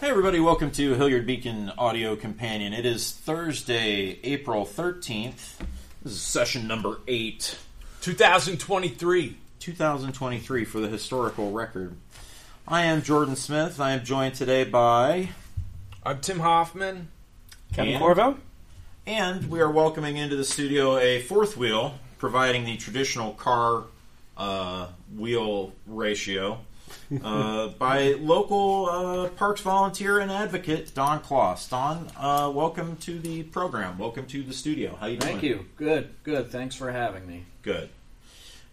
Hey, everybody, welcome to Hilliard Beacon Audio Companion. It is Thursday, April 13th. This is session number 8, 2023. 2023 for the historical record. I am Jordan Smith. I am joined today by. I'm Tim Hoffman. Kevin And- Corvo. And we are welcoming into the studio a fourth wheel, providing the traditional car uh, wheel ratio uh, by local uh, parks volunteer and advocate Don Kloss. Don, uh, welcome to the program. Welcome to the studio. How you doing? Thank you. Good, good. Thanks for having me. Good.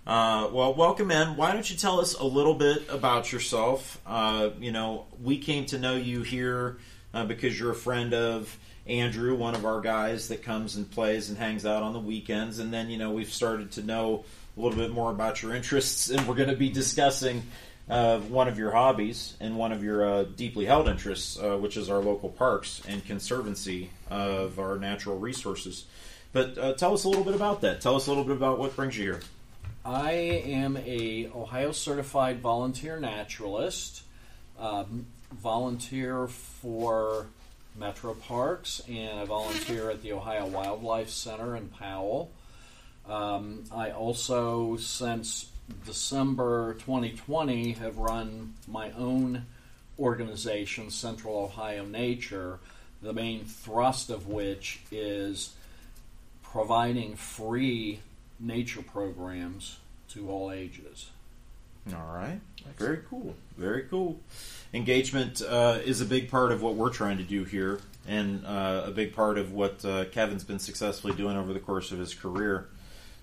Uh, well, welcome in. Why don't you tell us a little bit about yourself? Uh, you know, we came to know you here uh, because you're a friend of Andrew, one of our guys that comes and plays and hangs out on the weekends. And then, you know, we've started to know a little bit more about your interests, and we're going to be discussing uh, one of your hobbies and one of your uh, deeply held interests, uh, which is our local parks and conservancy of our natural resources. But uh, tell us a little bit about that. Tell us a little bit about what brings you here. I am a Ohio certified volunteer naturalist, um, volunteer for Metro Parks, and I volunteer at the Ohio Wildlife Center in Powell. Um, I also, since December 2020, have run my own organization, Central Ohio Nature, the main thrust of which is providing free nature programs to all ages. All right. Very cool. Very cool. Engagement uh, is a big part of what we're trying to do here, and uh, a big part of what uh, Kevin's been successfully doing over the course of his career.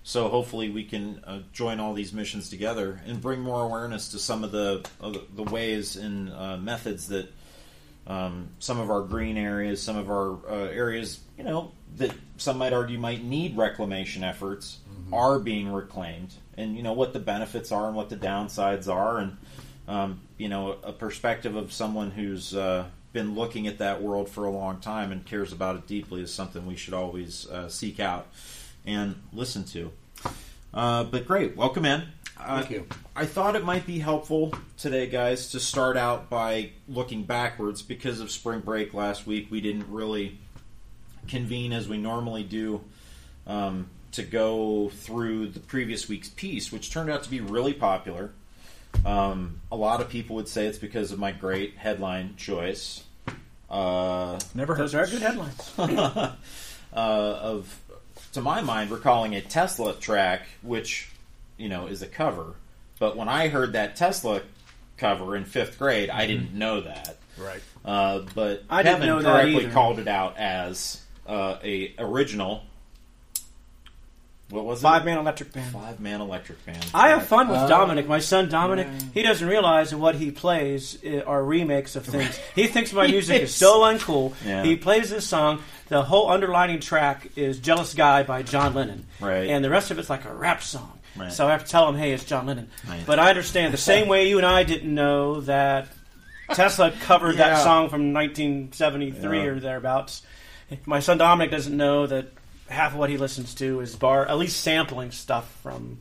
So hopefully we can uh, join all these missions together and bring more awareness to some of the of the ways and uh, methods that um, some of our green areas, some of our uh, areas, you know, that some might argue might need reclamation efforts, are being reclaimed, and you know what the benefits are and what the downsides are, and um, you know a perspective of someone who's uh, been looking at that world for a long time and cares about it deeply is something we should always uh, seek out and listen to. Uh, but great, welcome in. Uh, Thank you. I thought it might be helpful today, guys, to start out by looking backwards because of spring break last week. We didn't really convene as we normally do um, to go through the previous week's piece, which turned out to be really popular. Um, a lot of people would say it's because of my great headline choice. Uh, Never heard. Those are good headlines. uh, of, to my mind, we're calling it Tesla track, which you know is a cover. But when I heard that Tesla cover in fifth grade, I didn't know that. Right. Uh, but I didn't Kevin know that correctly either. called it out as uh, a original. What was Five it? man electric band. Five man electric band. I have fun with Uh, Dominic, my son Dominic. yeah. He doesn't realize that what he plays are remakes of things. He thinks my music is so uncool. Yeah. He plays this song. The whole underlining track is "Jealous Guy" by John Lennon, Right. and the rest of it's like a rap song. Right. So I have to tell him, "Hey, it's John Lennon." Right. But I understand the same way you and I didn't know that Tesla covered Yeah. that song from 1973 Yeah. or thereabouts. My son Dominic doesn't know that half of what he listens to is bar, at least sampling stuff from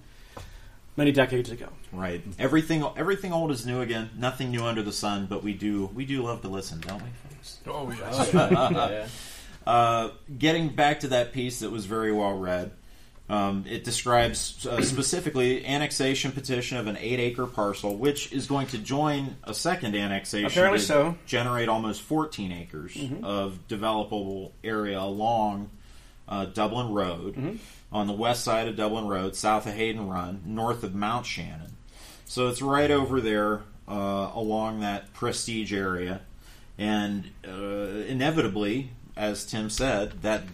many decades ago. Right. Everything everything old is new again. Nothing new under the sun. But we do we do love to listen, don't we, folks? Oh, yes. Oh, yeah. yeah. Uh, getting back to that piece that was very well read, um, it describes uh, specifically annexation petition of an eight-acre parcel, which is going to join a second annexation. Apparently to so. Generate almost 14 acres of developable area along uh, Dublin Road, on the west side of Dublin Road, south of Hayden Run, north of Mount Shannon. So it's right over there uh, along that prestige area, and uh, inevitably, as Tim said, that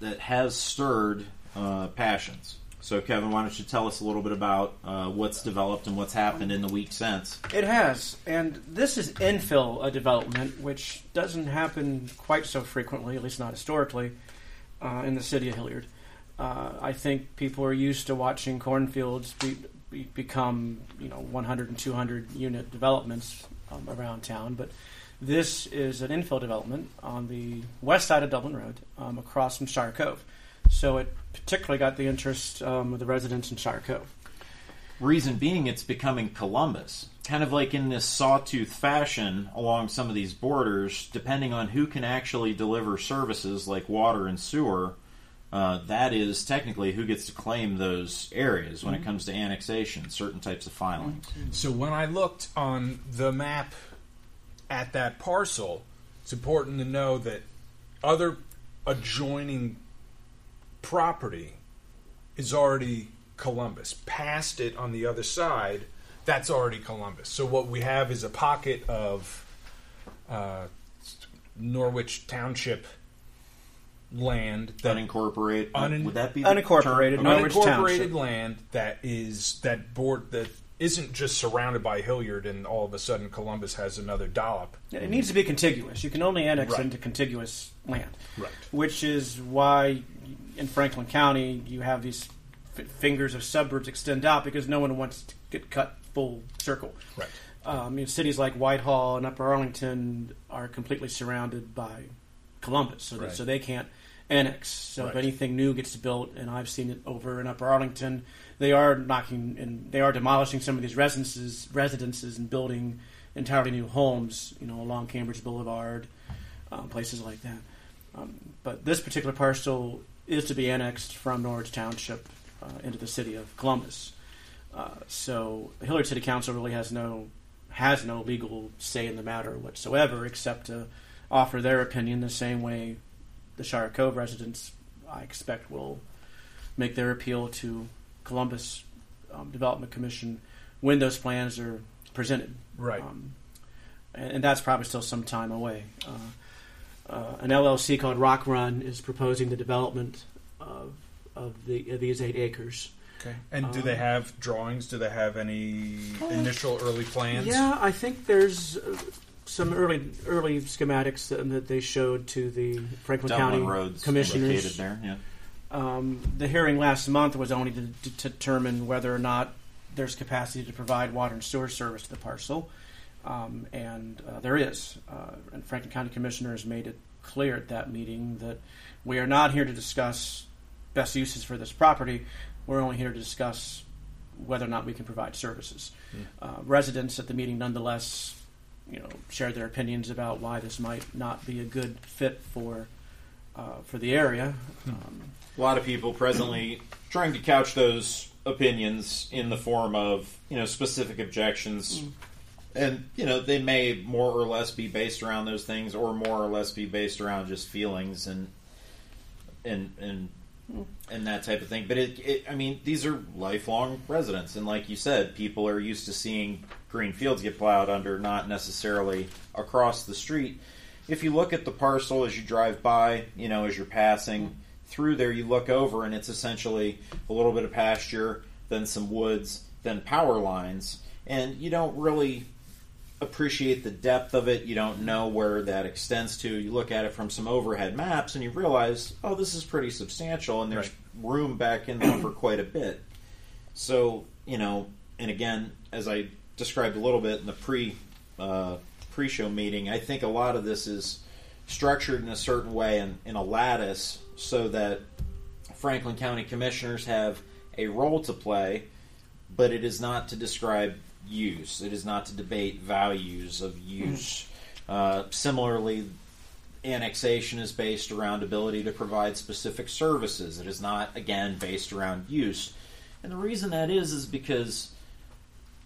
that has stirred uh, passions. So, Kevin, why don't you tell us a little bit about uh, what's developed and what's happened in the week since? It has, and this is infill a development, which doesn't happen quite so frequently, at least not historically, uh, in the city of Hilliard. Uh, I think people are used to watching cornfields be, be, become, you know, 100 and 200 unit developments um, around town, but this is an infill development on the west side of Dublin Road, um, across from Shire Cove. So it particularly got the interest um, of the residents in Shire Cove. Reason being, it's becoming Columbus. Kind of like in this sawtooth fashion along some of these borders, depending on who can actually deliver services like water and sewer, uh, that is technically who gets to claim those areas when it comes to annexation, certain types of filings. So when I looked on the map at that parcel, it's important to know that other adjoining property is already Columbus. Past it on the other side, that's already Columbus. So what we have is a pocket of uh, Norwich Township land that Unincorporated. Unin- would that be Unincorporated, term? Norwich unincorporated Township. land that is that board that isn't just surrounded by Hilliard and all of a sudden Columbus has another dollop. It needs to be contiguous. You can only annex Right. into contiguous land, Right. which is why in Franklin County you have these f- fingers of suburbs extend out because no one wants to get cut full circle. Right. Um, you know, cities like Whitehall and Upper Arlington are completely surrounded by Columbus, so, that, Right. so they can't annex. So if anything new gets built, and I've seen it over in Upper Arlington, they are knocking and they are demolishing some of these residences, residences, and building entirely new homes. You know, along Cambridge Boulevard, um, places like that. Um, but this particular parcel is to be annexed from Norwich Township uh, into the city of Columbus. Uh, so the Hilliard City Council really has no has no legal say in the matter whatsoever, except to offer their opinion the same way the Shire Cove residents, I expect, will make their appeal to Columbus um, Development Commission when those plans are presented. Right. Um, and, and that's probably still some time away. Uh, uh, an LLC called Rock Run is proposing the development of of, the, of these eight acres. Okay. And do Um, they have drawings? Do they have any initial early plans? Yeah, I think there's uh, some early early schematics that, that they showed to the Franklin Dublin County Road's commissioners. located there. Yeah. Um, the hearing last month was only to, to determine whether or not there's capacity to provide water and sewer service to the parcel, um, and uh, there is. Uh, and Franklin County Commissioners made it clear at that meeting that we are not here to discuss best uses for this property. We're only here to discuss whether or not we can provide services. Uh, residents at the meeting, nonetheless, you know, shared their opinions about why this might not be a good fit for uh, for the area. Um, A lot of people presently trying to couch those opinions in the form of you know specific objections, and you know they may more or less be based around those things, or more or less be based around just feelings and and and and that type of thing. But it, it, I mean, these are lifelong residents, and like you said, people are used to seeing green fields get plowed under, not necessarily across the street. If you look at the parcel as you drive by, you know, as you're passing through there, you look over, and it's essentially a little bit of pasture, then some woods, then power lines, and you don't really appreciate the depth of it. You don't know where that extends to. You look at it from some overhead maps and you realize, oh, this is pretty substantial, and there's room back in there for quite a bit. So, you know, and again, as I described a little bit in the pre uh, pre show meeting, I think a lot of this is structured in a certain way and in a lattice so that Franklin County commissioners have a role to play, but it is not to describe use. It is not to debate values of use. Uh, similarly, annexation is based around ability to provide specific services. It is not, again, based around use. And the reason that is is because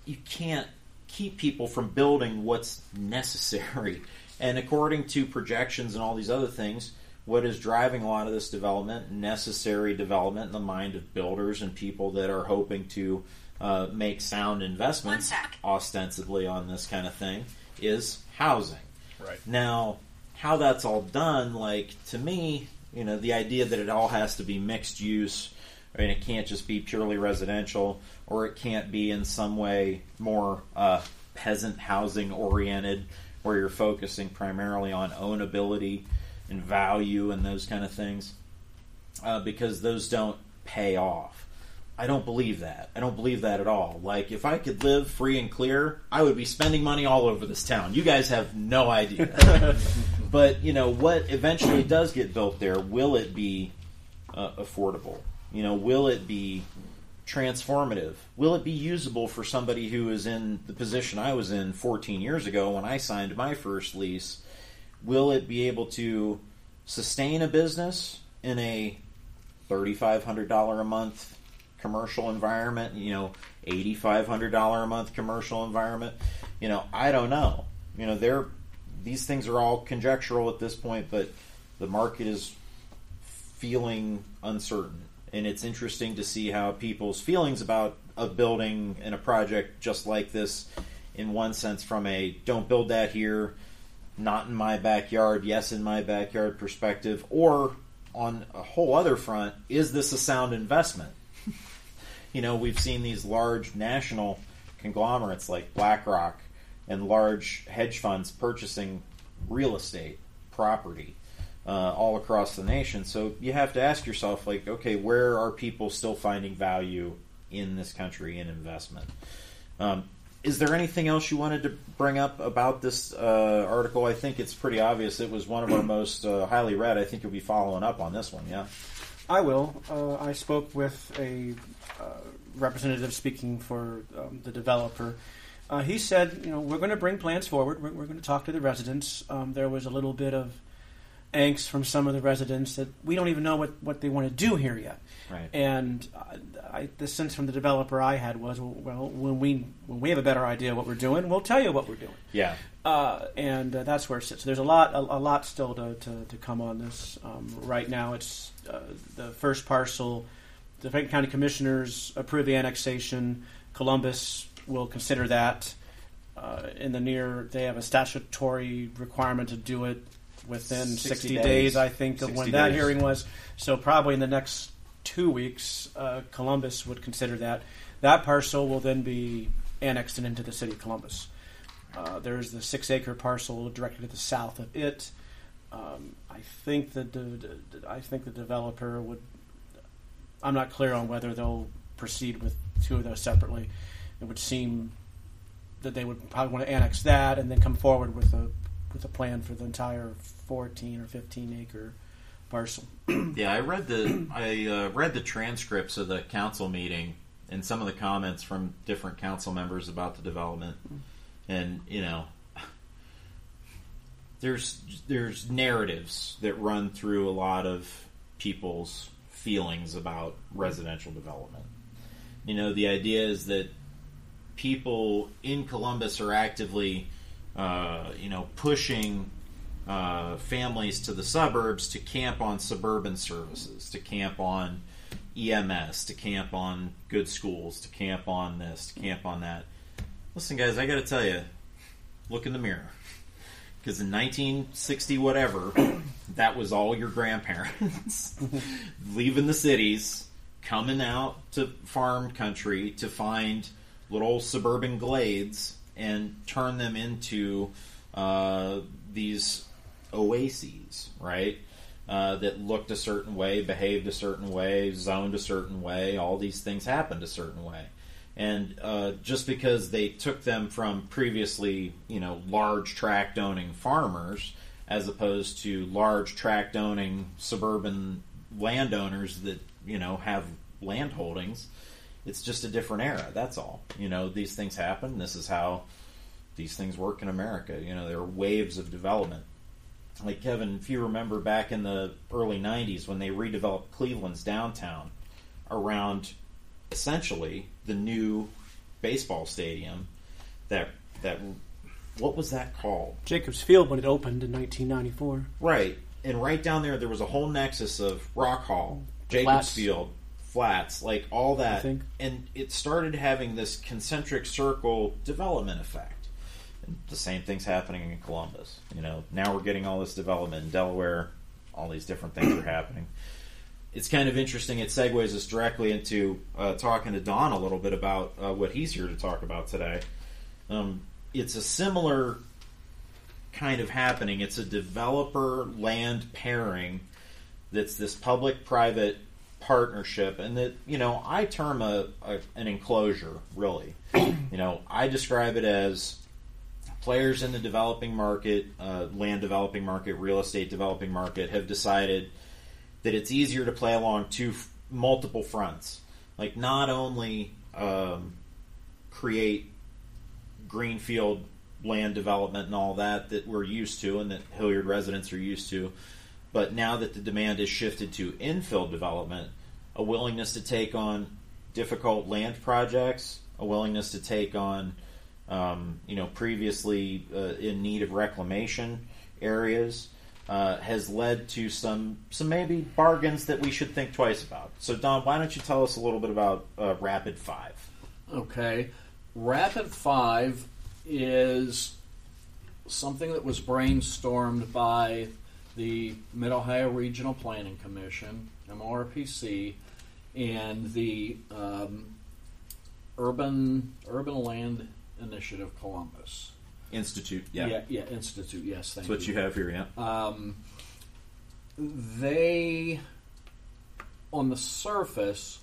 you can't keep people from building what's necessary. And according to projections and all these other things, what is driving a lot of this development, necessary development in the mind of builders and people that are hoping to uh, make sound investments, ostensibly on this kind of thing, is housing. Right. Now, how that's all done, like to me, you know, the idea that it all has to be mixed use, and it can't just be purely residential, or it can't be in some way more uh, peasant housing oriented, where you're focusing primarily on ownability and value and those kind of things, uh, because those don't pay off. I don't believe that. I don't believe that at all. Like, if I could live free and clear, I would be spending money all over this town. You guys have no idea. but, you know, what eventually does get built there, will it be uh, affordable? You know, will it be transformative? Will it be usable for somebody who is in the position I was in 14 years ago when I signed my first lease? Will it be able to sustain a business in a $3,500 a month commercial environment? You know, $8,500 a month commercial environment? You know, I don't know. You know, they're these things are all conjectural at this point, but the market is feeling uncertain and it's interesting to see how people's feelings about a building and a project just like this in one sense from a don't build that here not in my backyard yes in my backyard perspective or on a whole other front is this a sound investment you know we've seen these large national conglomerates like blackrock and large hedge funds purchasing real estate property uh, all across the nation. So you have to ask yourself, like, okay, where are people still finding value in this country in investment? Um, is there anything else you wanted to bring up about this uh, article? I think it's pretty obvious. It was one of our most uh, highly read. I think you'll be following up on this one, yeah? I will. Uh, I spoke with a uh, representative speaking for um, the developer. Uh, he said, you know, we're going to bring plans forward. We're, we're going to talk to the residents. Um, there was a little bit of angst from some of the residents that we don't even know what, what they want to do here yet. Right. And I, the sense from the developer I had was, well, when we when we have a better idea what we're doing, we'll tell you what we're doing. Yeah. Uh, and uh, that's where it sits. There's a lot a, a lot still to, to, to, come on this. Um, right now, it's uh, the first parcel. The Franklin County Commissioners approve the annexation. Columbus will consider that. Uh, in the near, they have a statutory requirement to do it within 60, 60 days, days, I think, of when that hearing was. So probably in the next two weeks, uh, Columbus would consider that. That parcel will then be annexed into the city of Columbus. Uh, there's the six acre parcel directly to the south of it. Um, I think the, the, I think the developer would. I'm not clear on whether they'll proceed with two of those separately. It would seem that they would probably want to annex that and then come forward with a with a plan for the entire 14 or 15 acre parcel. yeah, I read the I uh, read the transcripts of the council meeting and some of the comments from different council members about the development, and you know, there's there's narratives that run through a lot of people's feelings about residential development. You know, the idea is that people in Columbus are actively uh, you know, pushing uh, families to the suburbs to camp on suburban services, to camp on EMS, to camp on good schools, to camp on this, to camp on that. Listen, guys, I got to tell you, look in the mirror. Because in 1960, whatever, that was all your grandparents leaving the cities, coming out to farm country to find little suburban glades and turn them into uh, these oases, right? Uh, that looked a certain way, behaved a certain way, zoned a certain way. All these things happened a certain way, and uh, just because they took them from previously, you know, large tract owning farmers, as opposed to large tract owning suburban landowners that you know have land holdings, it's just a different era. That's all. You know, these things happen. This is how these things work in America. You know, there are waves of development. Like Kevin, if you remember back in the early '90s when they redeveloped Cleveland's downtown around essentially the new baseball stadium, that that what was that called? Jacobs Field when it opened in 1994. Right, and right down there there was a whole nexus of Rock Hall, Jacobs. Field, flats, like all that, and it started having this concentric circle development effect. And the same thing's happening in Columbus. You know, now we're getting all this development in Delaware. All these different things are happening. It's kind of interesting. It segues us directly into uh, talking to Don a little bit about uh, what he's here to talk about today. Um, it's a similar kind of happening. It's a developer land pairing that's this public private partnership, and that you know I term a, a an enclosure really. you know, I describe it as players in the developing market, uh, land developing market, real estate developing market have decided that it's easier to play along two f- multiple fronts. like not only um, create greenfield land development and all that that we're used to and that Hilliard residents are used to, but now that the demand is shifted to infill development, a willingness to take on difficult land projects, a willingness to take on um, you know previously uh, in need of reclamation areas. Uh, has led to some some maybe bargains that we should think twice about. So, Don, why don't you tell us a little bit about uh, Rapid Five? Okay. Rapid Five is something that was brainstormed by the Mid Ohio Regional Planning Commission, MORPC, and the um, Urban Urban Land Initiative Columbus. Institute, yeah, yeah, yeah, Institute. Yes, thank that's what you have here, yeah. um, they, on the surface,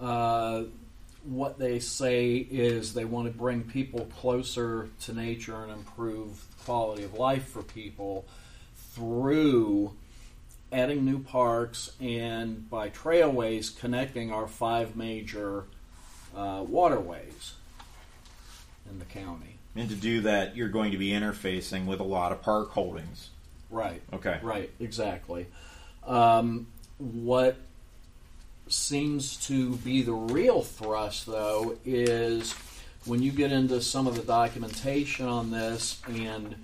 uh, what they say is they want to bring people closer to nature and improve quality of life for people through adding new parks and by trailways connecting our five major uh, waterways in the county. And to do that, you're going to be interfacing with a lot of park holdings. Right. Okay. Right, exactly. Um, what seems to be the real thrust, though, is when you get into some of the documentation on this and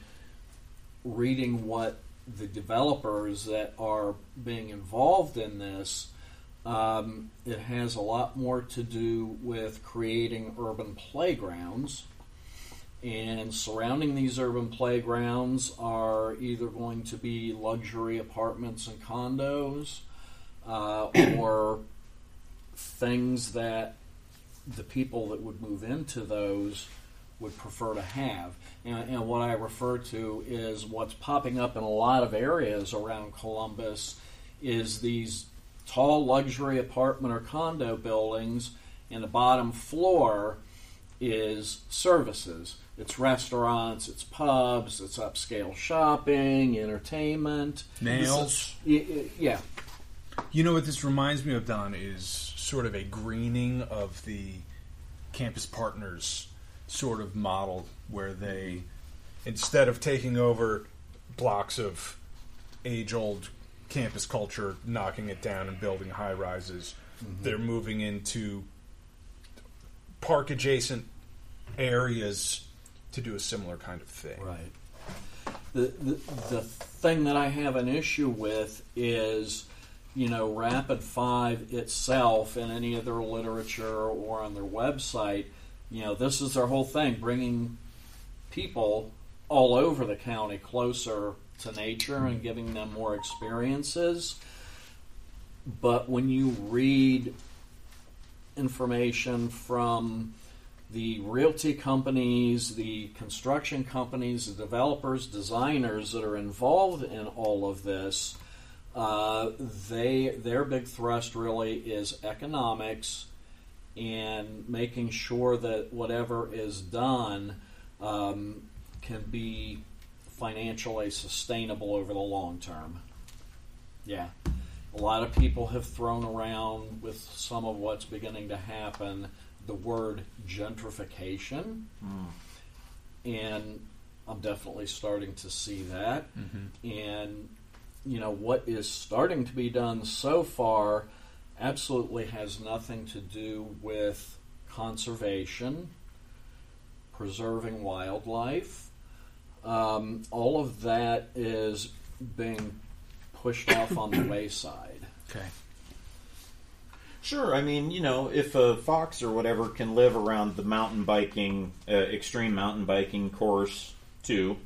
reading what the developers that are being involved in this, um, it has a lot more to do with creating urban playgrounds. And surrounding these urban playgrounds are either going to be luxury apartments and condos uh, or things that the people that would move into those would prefer to have. And, and, what I refer to is what's popping up in a lot of areas around Columbus is these tall luxury apartment or condo buildings, and the bottom floor is services. It's restaurants, it's pubs, it's upscale shopping, entertainment, nails. Yeah. You know what this reminds me of, Don, is sort of a greening of the campus partners sort of model where they, instead of taking over blocks of age old campus culture, knocking it down and building high rises, mm-hmm. they're moving into park adjacent areas to do a similar kind of thing. Right. The, the, the thing that I have an issue with is, you know, Rapid 5 itself and any of their literature or on their website, you know, this is their whole thing, bringing people all over the county closer to nature and giving them more experiences. But when you read information from the realty companies, the construction companies, the developers, designers that are involved in all of this, uh, they their big thrust really is economics and making sure that whatever is done um, can be financially sustainable over the long term. Yeah. A lot of people have thrown around with some of what's beginning to happen the word gentrification. Mm. And I'm definitely starting to see that. Mm-hmm. And, you know, what is starting to be done so far absolutely has nothing to do with conservation, preserving wildlife. Um, all of that is being pushed off on the wayside. Okay. Sure. I mean, you know, if a fox or whatever can live around the mountain biking, uh, extreme mountain biking course too,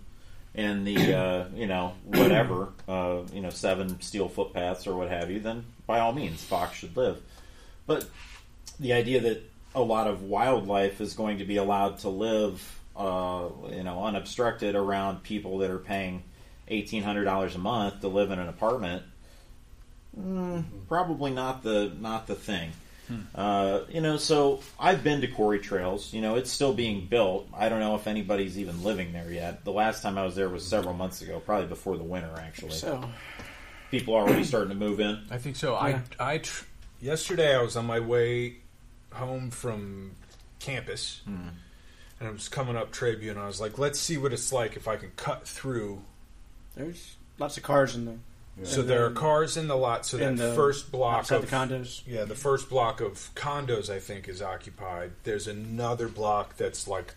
and the uh, you know whatever uh, you know seven steel footpaths or what have you, then by all means, fox should live. But the idea that a lot of wildlife is going to be allowed to live, uh, you know, unobstructed around people that are paying eighteen hundred dollars a month to live in an apartment Mm, probably not the not the thing. Hmm. Uh, you know, so I've been to Quarry Trails. You know, it's still being built. I don't know if anybody's even living there yet. The last time I was there was several months ago, probably before the winter. Actually, so people are already starting to move in. I think so. Yeah. I I tr- yesterday I was on my way home from campus, Hmm. and I was coming up Trabue. and I was like, "Let's see what it's like if I can cut through." There's lots of cars in the So there are cars in the lot. So that the first block of the condos. yeah, the first block of condos I think is occupied. There's another block that's like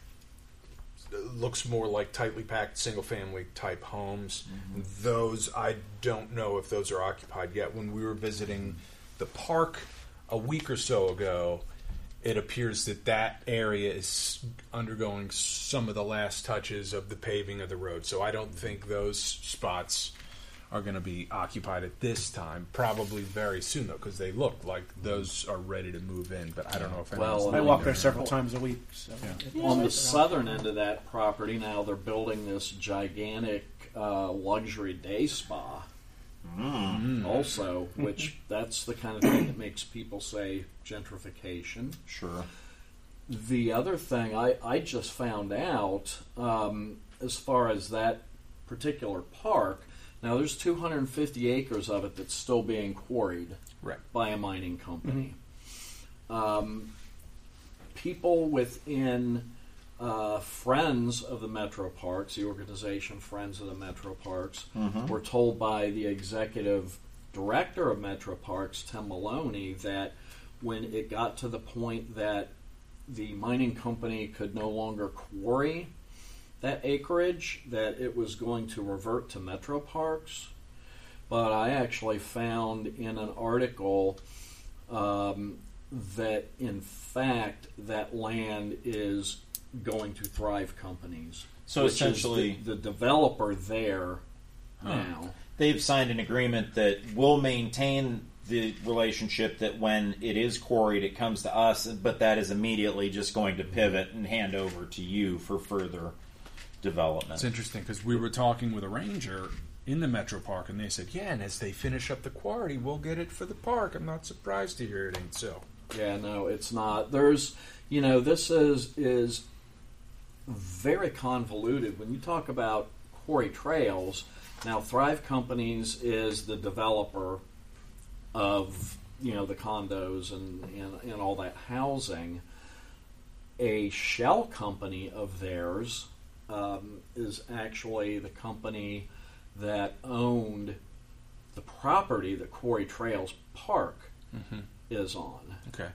looks more like tightly packed single family type homes. Mm-hmm. Those I don't know if those are occupied yet. When we were visiting the park a week or so ago, it appears that that area is undergoing some of the last touches of the paving of the road. So I don't think those spots are going to be occupied at this time. Probably very soon though, because they look like those are ready to move in. But I don't know if Well, I walk there several times a week. So Yeah. On the southern end of that property, now they're building this gigantic uh, luxury day spa. Mm, Also, which that's the kind of thing that makes people say gentrification. sure. The other thing I, I just found out, um, as far as that particular park, now there's 250 acres of it that's still being quarried Right. by a mining company. Um, people within uh, Friends of the Metro Parks, the organization Friends of the Metro Parks, were told by the executive director of Metro Parks, Tim Moloney, that when it got to the point that the mining company could no longer quarry that acreage, that it was going to revert to Metro Parks. But I actually found in an article um, that, in fact, that land is going to Thrive Companies. So essentially- the, the developer there now. They've signed an agreement that will maintain the relationship that when it is quarried, it comes to us, but that is immediately just going to pivot and hand over to you for further development. It's interesting because we were talking with a ranger in the Metro Park, and they said, "Yeah, and as they finish up the quarry, we'll get it for the park." I'm not surprised to hear it ain't so. Yeah, no, it's not. There's, you know, this is is very convoluted. When you talk about quarry trails, now Thrive Companies is the developer of you know the condos and and, and all that housing. A shell company of theirs um, is actually the company that owned the property that Quarry Trails Park is on. Okay.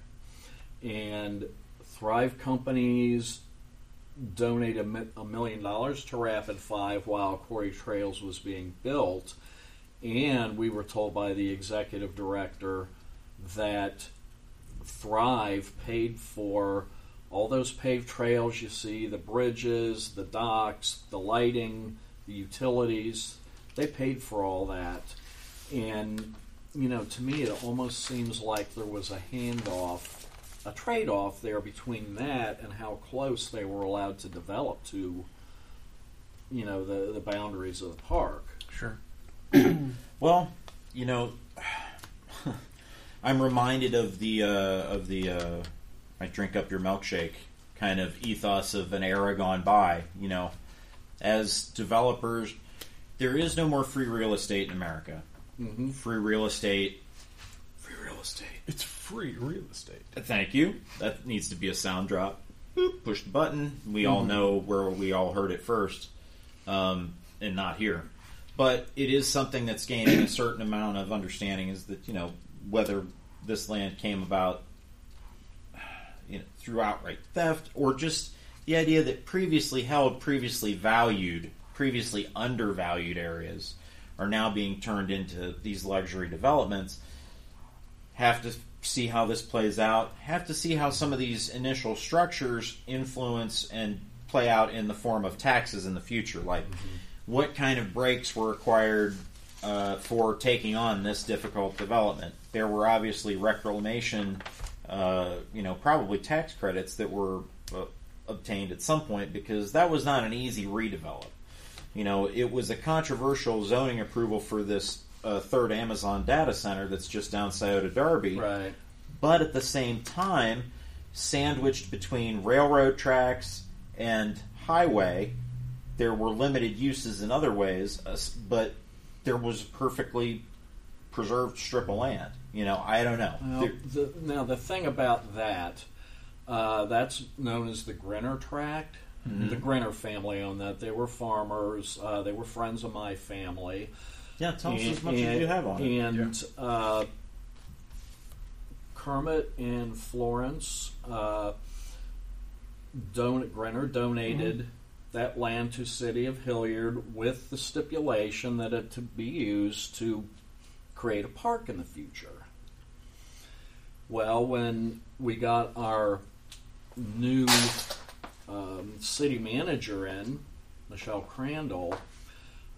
and Thrive Companies donated a million dollars to Rapid Five while Quarry Trails was being built, and we were told by the executive director that Thrive paid for all those paved trails you see, the bridges, the docks, the lighting, the utilities. They paid for all that, and you know, to me, it almost seems like there was a handoff, a trade off there between that and how close they were allowed to develop to, you know, the, the boundaries of the park. Sure. Well, you know, I'm reminded of the uh, of the uh, I drink up your milkshake kind of ethos of an era gone by. You know, as developers, there is no more free real estate in America. Mm-hmm. Free real estate. Free real estate. It's free real estate. Thank you. That needs to be a sound drop. Boop, push the button. We all know where we all heard it first, um, and not here. But it is something that's gaining a certain amount of understanding. Is that you know whether this land came about you know, through outright theft or just the idea that previously held, previously valued, previously undervalued areas are now being turned into these luxury developments have to see how this plays out, have to see how some of these initial structures influence and play out in the form of taxes in the future. Like, what kind of breaks were required uh, for taking on this difficult development? There were obviously reclamation, uh, you know, probably tax credits that were uh, obtained at some point because that was not an easy redevelop. You know, it was a controversial zoning approval for this uh, third Amazon data center that's just down Scioto Darby. Right. But at the same time, sandwiched between railroad tracks and highway, there were limited uses in other ways, uh, but there was a perfectly preserved strip of land. You know, I don't know. Well, the, now the thing about that, Uh, that's known as the Grinner Tract. The Grinner family owned that. They were farmers. Uh, they were friends of my family. Yeah, tell us as much as you have on it. And uh, Kermit and Florence uh, don- Grenner donated Mm-hmm. that land to City of Hilliard with the stipulation that it to be used to create a park in the future. Well, when we got our new um, city manager in, Michelle Crandall,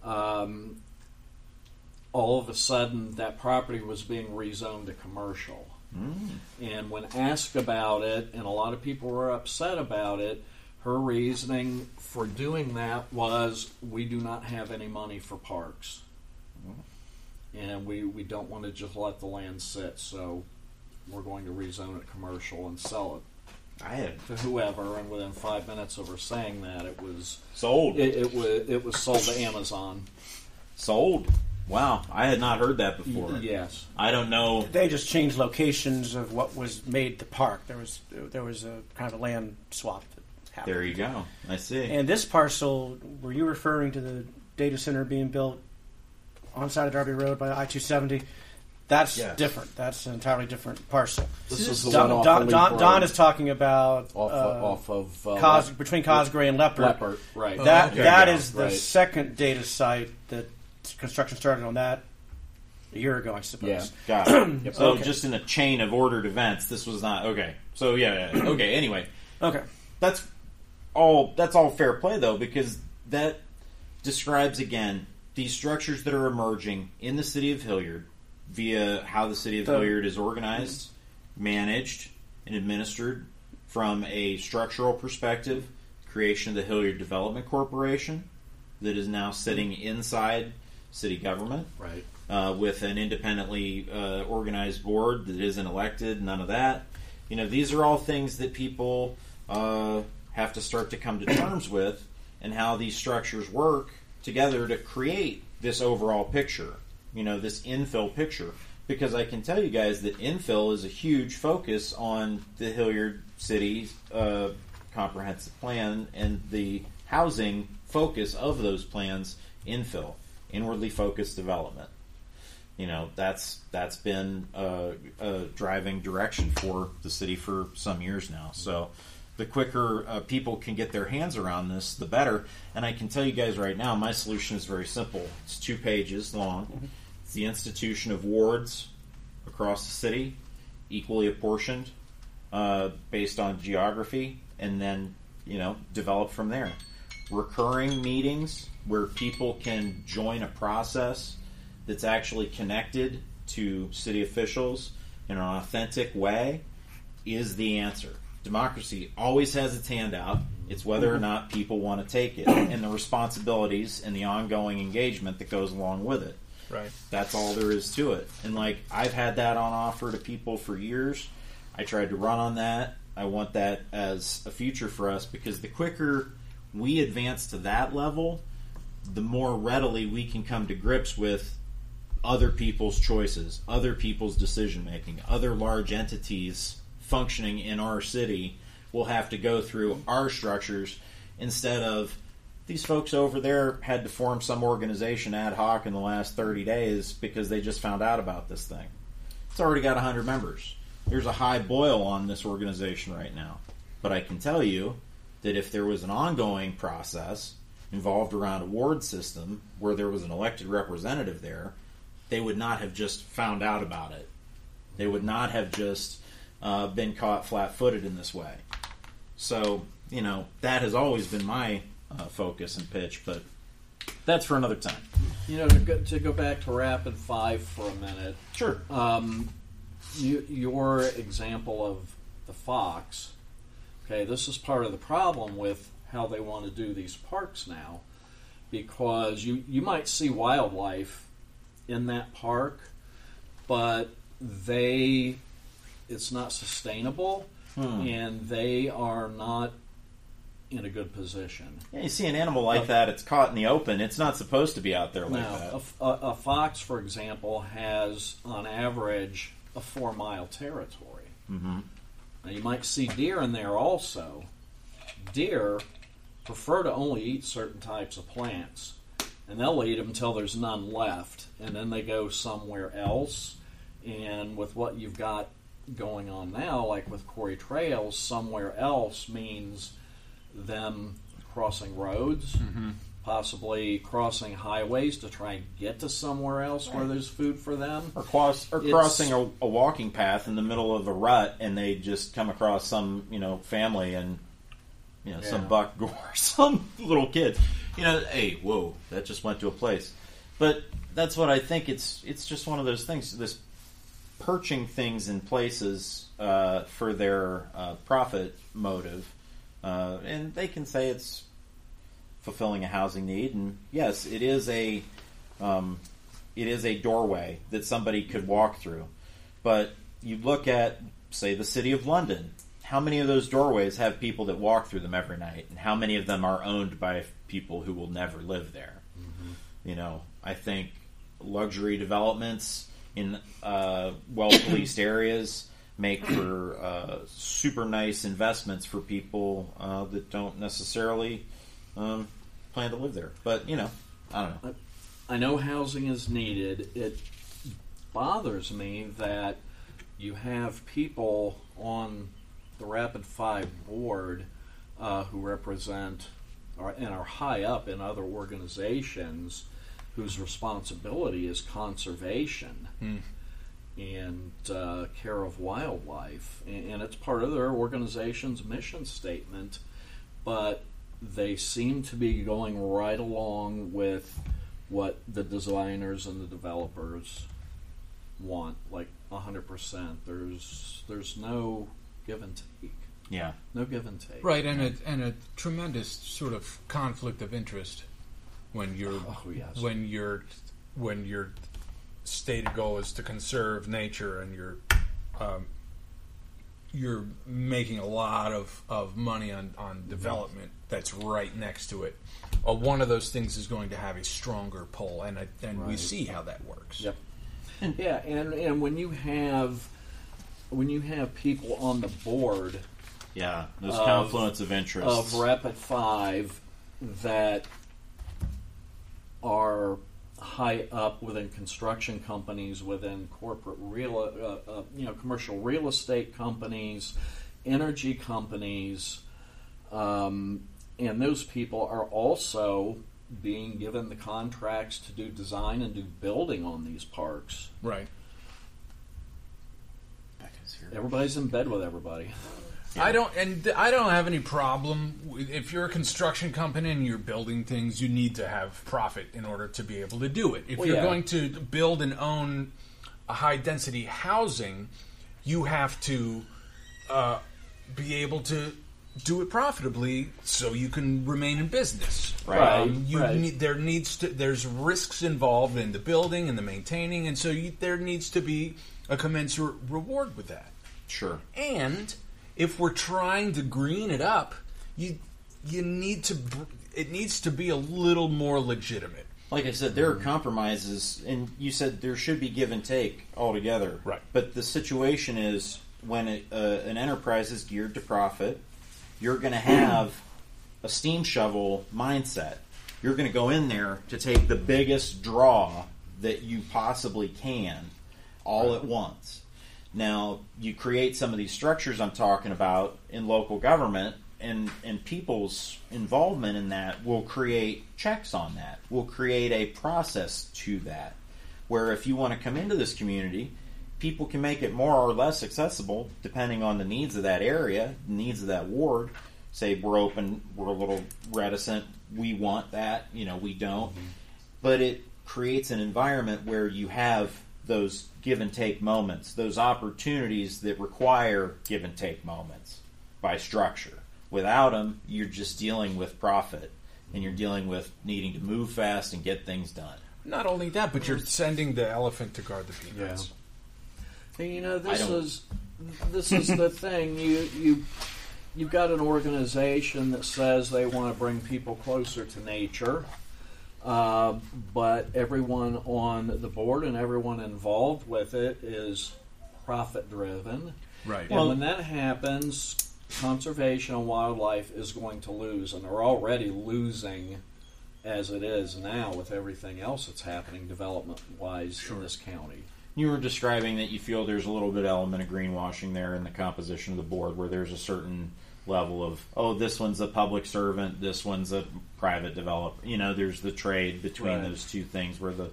um, all of a sudden that property was being rezoned to commercial. And when asked about it, and a lot of people were upset about it, her reasoning for doing that was we do not have any money for parks. And we, we don't want to just let the land sit, so we're going to rezone it commercial and sell it I had to whoever. And within five minutes of her saying that, it was sold. it, it was it was sold to Amazon. sold. Wow, I had not heard that before. Yes. I don't know. They just changed locations of what was made the park. There was there was a kind of a land swap that happened. There you go. I see. And this parcel, were you referring to the data center being built on Scioto Darby Road by I two seventy? That's Yes. different. That's an entirely different parcel. This is the Don, one off Don, of Don, Don is talking about off uh, of, off of uh, Cos, Lep- between Cosgray and Leppert. Leppert, right? That okay. that Yeah, is the right. second data site that construction started on that a year ago, I suppose. Yeah. Got it. Yep. So Okay. just in a chain of ordered events, this was not okay. So yeah, yeah, okay. Anyway, Okay. that's all. That's all fair play though, because that describes again these structures that are emerging in the city of Hilliard via how the city of The- Hilliard is organized, managed, and administered from a structural perspective. Creation of the Hilliard Development Corporation that is now sitting inside city government Right. uh, with an independently uh, organized board that isn't elected, none of that. You know, these are all things that people uh, have to start to come to terms with, and how these structures work together to create this overall picture. You know, this infill picture. Because I can tell you guys that infill is a huge focus on the Hilliard City uh, comprehensive plan and the housing focus of those plans. Infill, inwardly focused development you know that's that's been a, a driving direction for the city for some years now. So the quicker uh, people can get their hands around this, the better. And I can tell you guys right now, my solution is very simple. It's two pages long. The institution of wards across the city, equally apportioned uh, based on geography, and then you know develop from there. Recurring meetings where people can join a process that's actually connected to city officials in an authentic way is the answer. Democracy always has its hand out. It's whether or not people want to take it and the responsibilities and the ongoing engagement that goes along with it. Right. That's all there is to it. And like I've had that on offer to people for years. I tried to run on that. I want that as a future for us because the quicker we advance to that level, the more readily we can come to grips with other people's choices, other people's decision making, other large entities functioning in our city will have to go through our structures instead of these folks over there had to form some organization ad hoc in the last 30 days because they just found out about this thing. It's already got 100 members. There's a high boil on this organization right now. But I can tell you that if there was an ongoing process involved around a ward system where there was an elected representative there, they would not have just found out about it. They would not have just uh, been caught flat footed in this way. So, you know, that has always been my uh, focus and pitch, but that's for another time. You know, to go, to go back to Rapid Five for a minute, Sure. um, you, your example of the fox. Okay, this is part of the problem with how they want to do these parks now, because you you might see wildlife in that park, but they it's not sustainable, and they are not in a good position. Yeah, you see an animal like that, it's caught in the open. It's not supposed to be out there like Now, that. a, a- a fox, for example, has on average a four mile territory. hmm Now you might see deer in there also. Deer prefer to only eat certain types of plants, and they'll eat them until there's none left, and then they go somewhere else. And with what you've got going on now, like with quarry trails, somewhere else means them crossing roads, possibly crossing highways to try and get to somewhere else where there's food for them. or, cross, or crossing a, a walking path in the middle of a rut, and they just come across some you know family and you know some buck or some little kid. You know, hey, whoa, that just went to a place. But that's what I think. It's it's just one of those things. This perching things in places uh, for their uh, profit motive, uh, and they can say it's fulfilling a housing need. And yes, it is a um, it is a doorway that somebody could walk through. But you look at, say, the city of London. How many of those doorways have people that walk through them every night, and how many of them are owned by people who will never live there? You know, I think luxury developments in uh, well policed areas make for uh, super nice investments for people uh, that don't necessarily um, plan to live there. But you know, I don't know. I know housing is needed. It bothers me that you have people on the Rapid Five board uh, who represent or, and are high up in other organizations whose responsibility is conservation and uh, care of wildlife, and, and it's part of their organization's mission statement. But they seem to be going right along with what the designers and the developers want, like hundred percent. There's there's no give and take. Yeah. No give and take. Right, and a and a tremendous sort of conflict of interest when you're Oh, yes. when your when your stated goal is to conserve nature and you're um, you're making a lot of, of money on, on development that's right next to it. Uh, one of those things is going to have a stronger pull, and I, and we see how that works. Yep. yeah, and and when you have when you have people on the board Yeah. Those Of- confluence of interests. of Rapid Five that are high up within construction companies, within corporate real, uh, uh, you know, commercial real estate companies, energy companies, um, and those people are also being given the contracts to do design and do building on these parks. Right. Everybody's in bed with everybody. I don't, and I don't have any problem with, if you're a construction company and you're building things. You need to have profit in order to be able to do it. If Well, you're yeah. going to build and own a high density housing, you have to uh, be able to do it profitably so you can remain in business. Right. Um, you right. need there needs to there's risks involved in the building and the maintaining, and so you, there needs to be a commensurate reward with that. Sure. And if we're trying to green it up, you you need to it needs to be a little more legitimate. Like I said, there are compromises, and you said there should be give and take altogether. Right. But the situation is when it, uh, an enterprise is geared to profit, you're going to have a steam shovel mindset. You're going to go in there to take the biggest draw that you possibly can all at once. Now, you create some of these structures I'm talking about in local government, and, and people's involvement in that will create checks on that, will create a process to that. Where if you want to come into this community, people can make it more or less accessible depending on the needs of that area, the needs of that ward. Say we're open, we're a little reticent, we want that, you know, we don't. Mm-hmm. But it creates an environment where you have those give and take moments, those opportunities that require give and take moments by structure. Without them, you're just dealing with profit and you're dealing with needing to move fast and get things done. Not only that, but you're sending the elephant to guard the peanuts. Yeah. And you know, this is this is the thing. You you you've got an organization that says they want to bring people closer to nature, uh, but everyone on the board and everyone involved with it is profit driven. Right. And when that happens, conservation and wildlife is going to lose, and they're already losing as it is now with everything else that's happening development wise in this county. You were describing that you feel there's a little bit element of greenwashing there in the composition of the board, where there's a certain level of oh, this one's a public servant, this one's a private developer. You know, there's the trade between Right. those two things, where the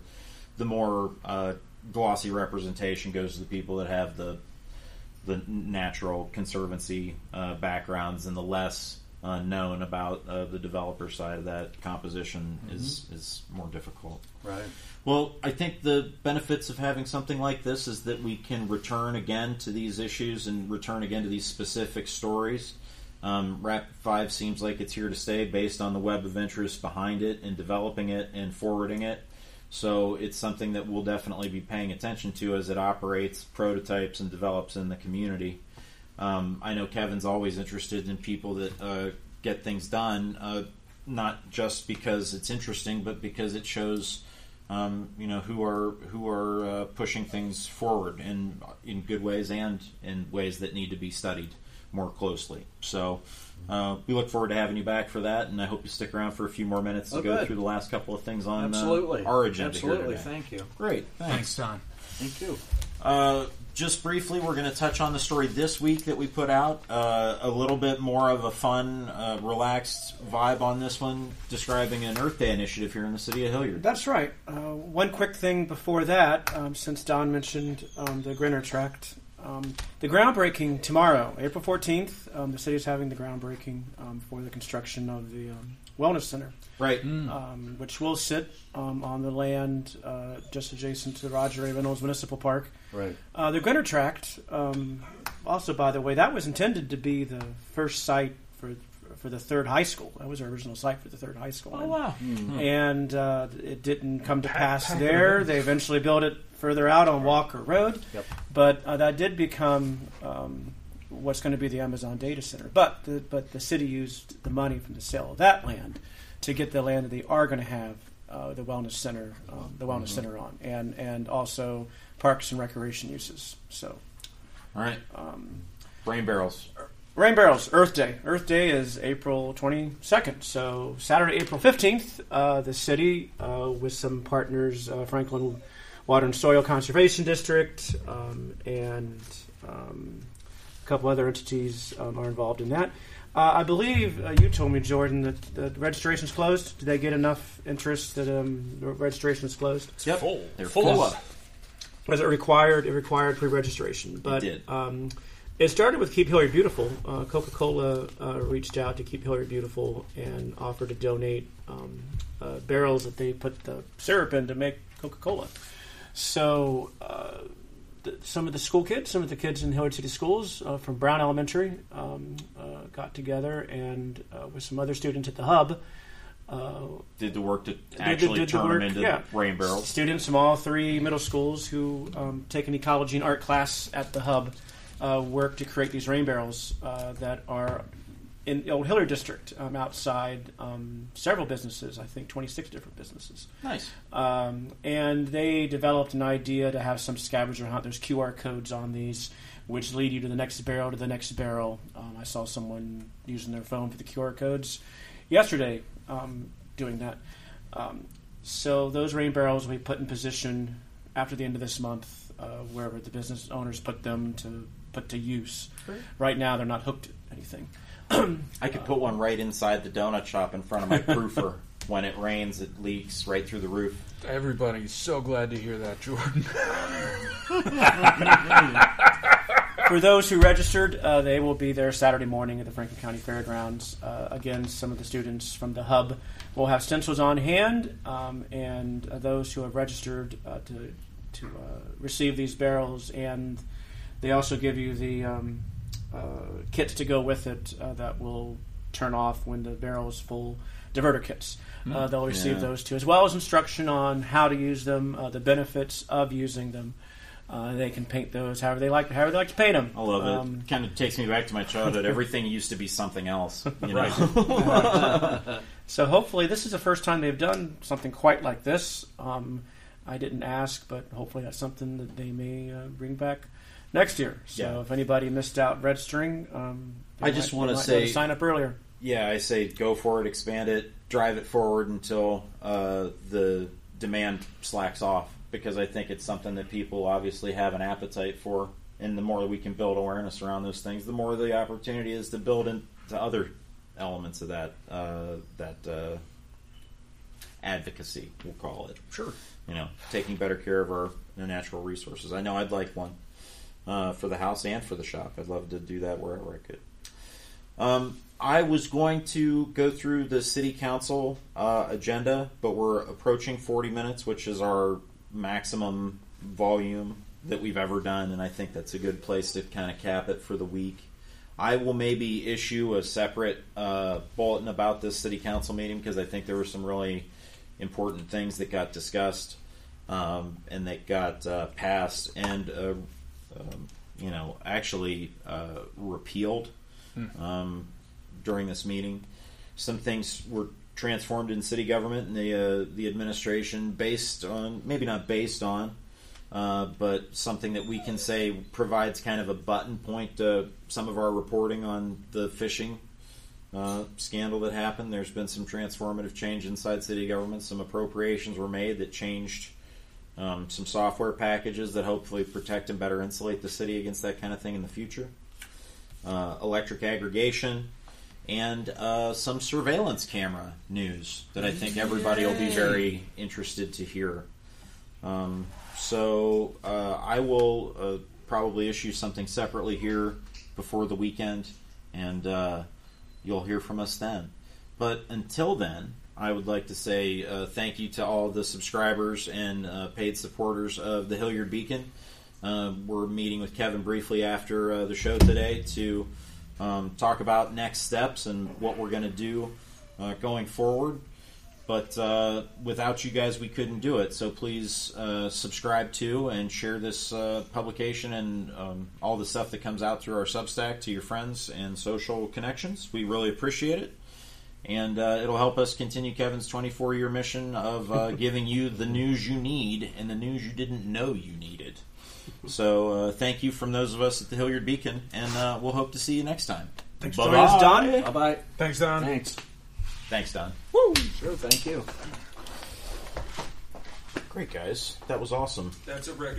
the more uh, glossy representation goes to the people that have the the natural conservancy uh, backgrounds, and the less uh, known about uh, the developer side of that composition is is more difficult. Right. Well, I think the benefits of having something like this is that we can return again to these issues and return again to these specific stories. Um, Rapid 5 seems like it's here to stay based on the web of interest behind it and developing it and forwarding it. So it's something that we'll definitely be paying attention to as it operates, prototypes, and develops in the community. Um, I know Kevin's always interested in people that uh, get things done, uh, not just because it's interesting, but because it shows, um, you know, who are who are uh, pushing things forward in in good ways and in ways that need to be studied more closely. So. Uh, we look forward to having you back for that, and I hope you stick around for a few more minutes to Oh, go good. through the last couple of things on uh, our agenda. here Absolutely. today. Thank you. Great, Thanks, Don. Thank you. uh, just briefly, we're going to touch on the story this week that we put out. Uh, a little bit more of a fun, uh, relaxed vibe on this one, describing an Earth Day initiative here in the city of Hilliard. That's right. Uh, one quick thing before that, um, since Don mentioned um, the Grener Tract, um, the groundbreaking tomorrow, April 14th, um, the city is having the groundbreaking um, for the construction of the um, Wellness Center, Right. um, which will sit um, on the land uh, just adjacent to the Roger A. Reynolds Municipal Park. Right. Uh, the Grener Tract, um, also by the way, that was intended to be the first site for for the third high school. That was our original site for the third high school. And- wow. and uh, it didn't come to pass there. They eventually built it further out on Walker Road, Yep. but uh, that did become um, what's going to be the Amazon data center. But the, but the city used the money from the sale of that land to get the land that they are going to have uh, the wellness center, um, the wellness center on, and and also parks and recreation uses. So. All right. Um, Brain barrels. Rain Barrels, Earth Day. Earth Day is April 22nd. So, Saturday, April 15th, uh, the city, uh, with some partners, uh, Franklin Water and Soil Conservation District, um, and um, a couple other entities um, are involved in that. Uh, I believe uh, you told me, Jordan, that the registration's closed. Did they get enough interest that um, the registration's closed? Yep. Full. They're Full. full. up. Was it required? It required pre-registration, but did. Um, it started with Keep Hilliard Beautiful. Uh, Coca-Cola uh, reached out to Keep Hilliard Beautiful and offered to donate um, uh, barrels that they put the syrup in to make Coca-Cola. So uh, th- some of the school kids, some of the kids in Hilliard City Schools uh, from Brown Elementary, um, uh, got together and uh, with some other students at the hub. Uh, Did the work to did- actually did the turn work, them into yeah. rain barrels. Students from all three middle schools who um, take an ecology and art class at the hub uh, work to create these rain barrels uh, that are in the Old Hilliard District um, outside um, several businesses, I think 26 different businesses. Nice. Um, and they developed an idea to have some scavenger hunt. There's QR codes on these, which lead you to the next barrel to the next barrel. Um, I saw someone using their phone for the QR codes yesterday um, doing that. Um, so those rain barrels will be put in position after the end of this month, uh, wherever the business owners put them to put to use. Right now, they're not hooked to anything. I could put one right inside the donut shop in front of my proofer. when it rains, it leaks right through the roof. Everybody's so glad to hear that, Jordan. For those who registered, uh, they will be there Saturday morning at the Franklin County Fairgrounds. Uh, again, some of the students from the hub will have stencils on hand, um, and uh, those who have registered uh, to to uh, receive these barrels, and they also give you the um, kits to go with it uh, that will turn off when the barrel is full. Diverter kits. Uh, they'll receive Yeah. those too, as well as instruction on how to use them, uh, the benefits of using them. Uh, they can paint those however they like, however they like to paint them. I love it. Um, kind of takes me back to my childhood. Everything used to be something else. You know? So hopefully, this is the first time they've done something quite like this. Um, I didn't ask, but hopefully that's something that they may uh, bring back next year. So Yeah. if anybody missed out registering, um, I just wanna they might be able say- to sign up earlier. Yeah, I say go for it, expand it, drive it forward until uh, the demand slacks off because I think it's something that people obviously have an appetite for. And the more we can build awareness around those things, the more the opportunity is to build into other elements of that uh, that uh, advocacy. We'll call it. Sure. You know, taking better care of our natural resources. I know I'd like one uh, for the house and for the shop. I'd love to do that wherever I could. Um, I was going to go through the city council uh, agenda, but we're approaching 40 minutes, which is our maximum volume that we've ever done, and I think that's a good place to kind of cap it for the week. I will maybe issue a separate uh, bulletin about this city council meeting because I think there were some really important things that got discussed um, and that got uh, passed and um, you know actually uh, repealed um, during this meeting. Some things were transformed in city government and the uh, the administration based on maybe not based on, uh, but something that we can say provides kind of a button point to some of our reporting on the phishing uh, scandal that happened. There's been some transformative change inside city government. Some appropriations were made that changed um, some software packages that hopefully protect and better insulate the city against that kind of thing in the future. Uh, electric aggregation and uh, some surveillance camera news that I think everybody will be very interested to hear. Um, so uh, I will uh, probably issue something separately here before the weekend, and uh, you'll hear from us then. But until then, I would like to say uh, thank you to all the subscribers and uh, paid supporters of the Hilliard Beacon. Uh, we're meeting with Kevin briefly after uh, the show today to um, talk about next steps and what we're going to do uh, going forward. But uh, without you guys, we couldn't do it. So please subscribe to and share this publication and um, all the stuff that comes out through our Substack to your friends and social connections. We really appreciate it. And uh, it'll help us continue Kevin's 24 year mission of uh, giving you the news you need and the news you didn't know you needed. So uh, thank you from those of us at the Hilliard Beacon, and uh, we'll hope to see you next time. Thanks Bye-bye. for joining us, Don. Bye bye. Thanks, Don. Thanks. Thanks, Don. Woo! Sure, thank you. Great, guys. That was awesome. That's a record.